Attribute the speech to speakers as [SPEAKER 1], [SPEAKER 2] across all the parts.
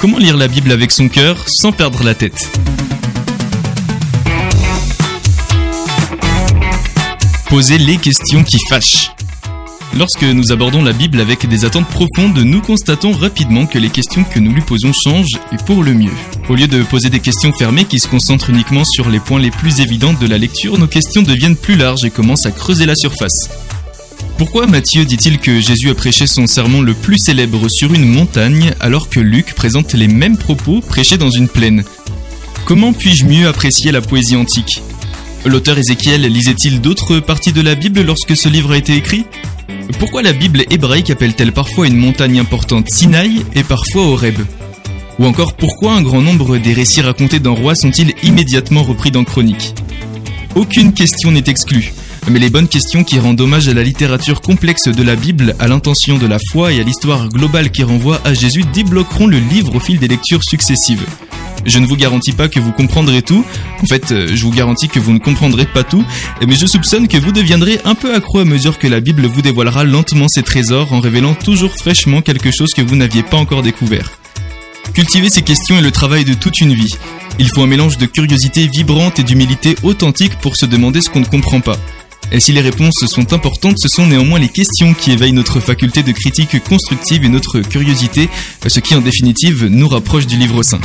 [SPEAKER 1] Comment lire la Bible avec son cœur sans perdre la tête Posez les questions qui fâchent. Lorsque nous abordons la Bible avec des attentes profondes, nous constatons rapidement que les questions que nous lui posons changent et pour le mieux. Au lieu de poser des questions fermées qui se concentrent uniquement sur les points les plus évidents de la lecture, nos questions deviennent plus larges et commencent à creuser la surface. Pourquoi Matthieu dit-il que Jésus a prêché son sermon le plus célèbre sur une montagne alors que Luc présente les mêmes propos prêchés dans une plaine? Comment puis-je mieux apprécier la poésie antique? L'auteur Ézéchiel lisait-il d'autres parties de la Bible lorsque ce livre a été écrit? Pourquoi la Bible hébraïque appelle-t-elle parfois une montagne importante Sinaï et parfois Horeb? Ou encore pourquoi un grand nombre des récits racontés dans Roi sont-ils immédiatement repris dans Chronique Aucune question n'est exclue, mais les bonnes questions qui rendent hommage à la littérature complexe de la Bible, à l'intention de la foi et à l'histoire globale qui renvoie à Jésus débloqueront le livre au fil des lectures successives. Je ne vous garantis pas que vous comprendrez tout. En fait, euh, je vous garantis que vous ne comprendrez pas tout. Mais je soupçonne que vous deviendrez un peu accro à mesure que la Bible vous dévoilera lentement ses trésors en révélant toujours fraîchement quelque chose que vous n'aviez pas encore découvert. Cultiver ces questions est le travail de toute une vie. Il faut un mélange de curiosité vibrante et d'humilité authentique pour se demander ce qu'on ne comprend pas. Et si les réponses sont importantes, ce sont néanmoins les questions qui éveillent notre faculté de critique constructive et notre curiosité, ce qui en définitive nous rapproche du livre saint.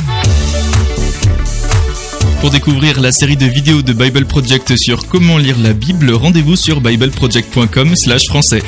[SPEAKER 1] Pour découvrir la série de vidéos de Bible Project sur comment lire la Bible, rendez-vous sur bibleproject.com/français.